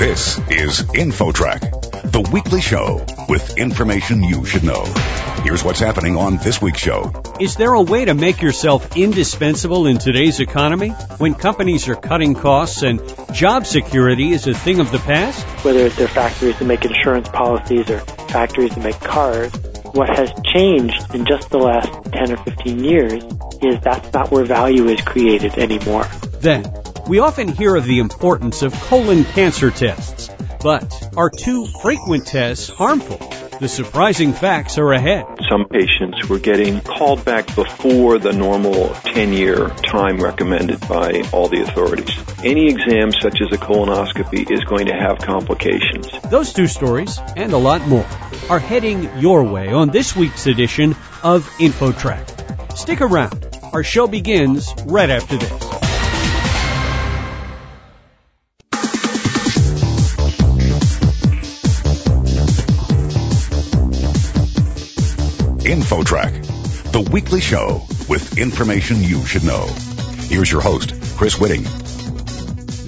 This is InfoTrack, the weekly show with information you should know. Here's what's happening on this week's show. Is there a way to make yourself indispensable in today's economy when companies are cutting costs and job security is a thing of the past? Whether it's their factories that make insurance policies or factories that make cars, what has changed in just the last 10 or 15 years is that's not where value is created anymore. Then, we often hear of the importance of colon cancer tests. But are too frequent tests harmful? The surprising facts are ahead. Some patients were getting called back before the normal 10 year time recommended by all the authorities. Any exam such as a colonoscopy is going to have complications. Those two stories and a lot more are heading your way on this week's edition of InfoTrack. Stick around. Our show begins right after this. InfoTrack, the weekly show with information you should know. Here's your host, Chris Whitting.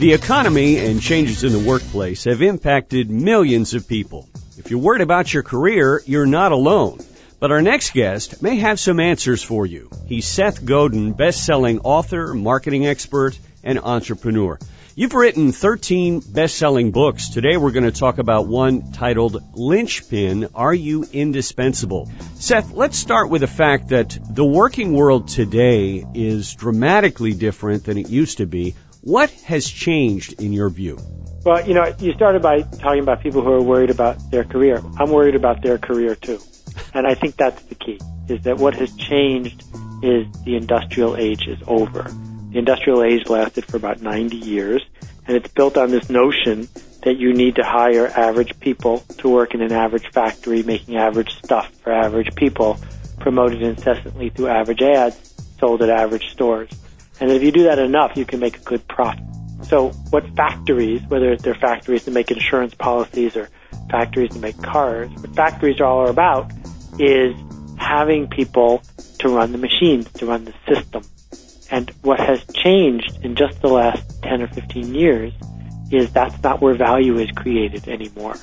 The economy and changes in the workplace have impacted millions of people. If you're worried about your career, you're not alone. But our next guest may have some answers for you. He's Seth Godin, best-selling author, marketing expert, and entrepreneur. You've written 13 best-selling books. Today we're going to talk about one titled Linchpin, Are You Indispensable? Seth, let's start with the fact that the working world today is dramatically different than it used to be. What has changed in your view? Well, you know, you started by talking about people who are worried about their career. I'm worried about their career too. And I think that's the key, is that what has changed is the industrial age is over. The industrial age lasted for about 90 years, and it's built on this notion that you need to hire average people to work in an average factory making average stuff for average people, promoted incessantly through average ads, sold at average stores. And if you do that enough, you can make a good profit. So what factories, whether they're factories that make insurance policies or factories that make cars, what factories are all about is having people to run the machines, to run the system. And what has changed in just the last 10 or 15 years is that's not where value is created anymore.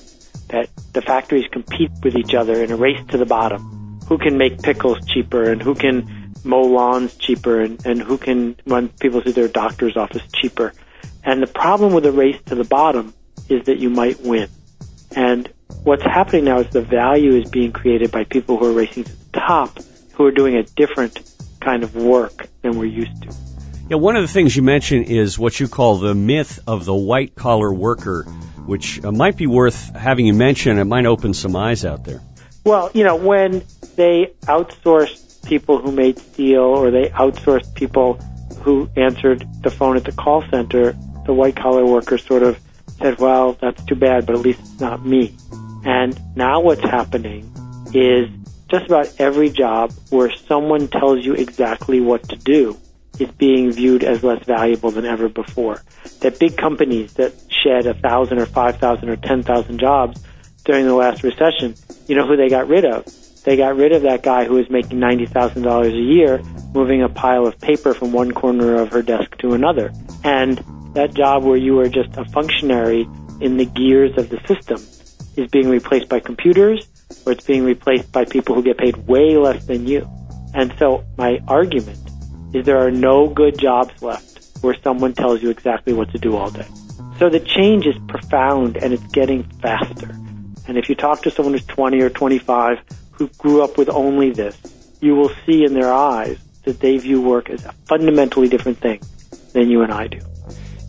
That the factories compete with each other in a race to the bottom. Who can make pickles cheaper and who can mow lawns cheaper and, and who can run people to their doctor's office cheaper. And the problem with the race to the bottom is that you might win. And what's happening now is the value is being created by people who are racing to the top who are doing a different kind of work than we're used to. Yeah, one of the things you mentioned is what you call the myth of the white collar worker, which uh, might be worth having you mention. It might open some eyes out there. Well, you know, when they outsourced people who made steel or they outsourced people who answered the phone at the call center, the white collar workers sort of said, well, that's too bad, but at least it's not me. And now what's happening is just about every job where someone tells you exactly what to do is being viewed as less valuable than ever before. That big companies that shed a thousand or five thousand or ten thousand jobs during the last recession, you know who they got rid of? They got rid of that guy who was making ninety thousand dollars a year, moving a pile of paper from one corner of her desk to another. And that job where you were just a functionary in the gears of the system is being replaced by computers or it's being replaced by people who get paid way less than you. And so my argument is there are no good jobs left where someone tells you exactly what to do all day. So the change is profound and it's getting faster. And if you talk to someone who's 20 or 25 who grew up with only this, you will see in their eyes that they view work as a fundamentally different thing than you and I do.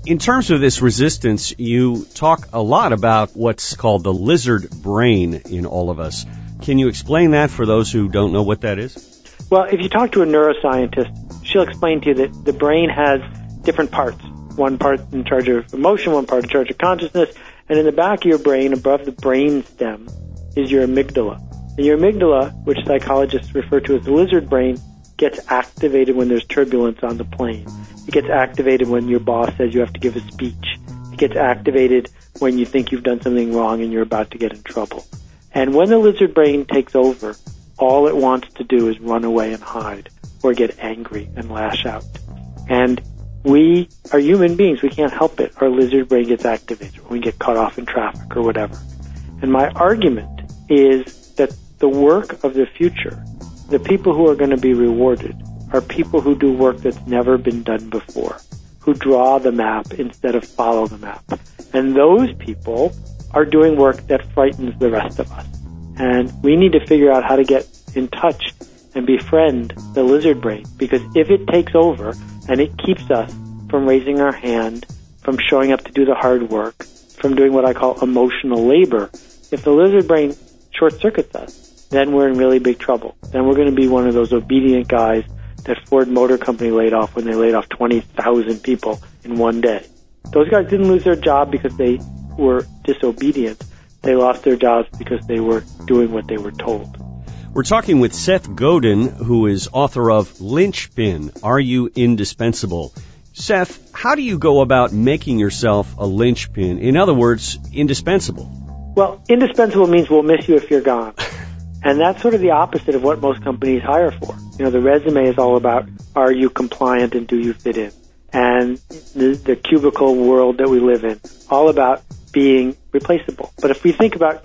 In terms of this resistance, you talk a lot about what's called the lizard brain in all of us. Can you explain that for those who don't know what that is? Well, if you talk to a neuroscientist, she'll explain to you that the brain has different parts. One part in charge of emotion, one part in charge of consciousness, and in the back of your brain, above the brain stem, is your amygdala. And your amygdala, which psychologists refer to as the lizard brain, gets activated when there's turbulence on the plane. It gets activated when your boss says you have to give a speech. It gets activated when you think you've done something wrong and you're about to get in trouble. And when the lizard brain takes over, all it wants to do is run away and hide or get angry and lash out. And we are human beings. We can't help it. Our lizard brain gets activated when we get cut off in traffic or whatever. And my argument is that the work of the future, the people who are going to be rewarded, are people who do work that's never been done before, who draw the map instead of follow the map. And those people are doing work that frightens the rest of us. And we need to figure out how to get in touch and befriend the lizard brain because if it takes over and it keeps us from raising our hand, from showing up to do the hard work, from doing what I call emotional labor, if the lizard brain short circuits us, then we're in really big trouble. Then we're going to be one of those obedient guys that Ford Motor Company laid off when they laid off 20,000 people in one day. Those guys didn't lose their job because they were disobedient. They lost their jobs because they were doing what they were told. We're talking with Seth Godin, who is author of Linchpin Are You Indispensable? Seth, how do you go about making yourself a linchpin? In other words, indispensable? Well, indispensable means we'll miss you if you're gone. And that's sort of the opposite of what most companies hire for. You know, the resume is all about are you compliant and do you fit in? And the, the cubicle world that we live in, all about being replaceable. But if we think about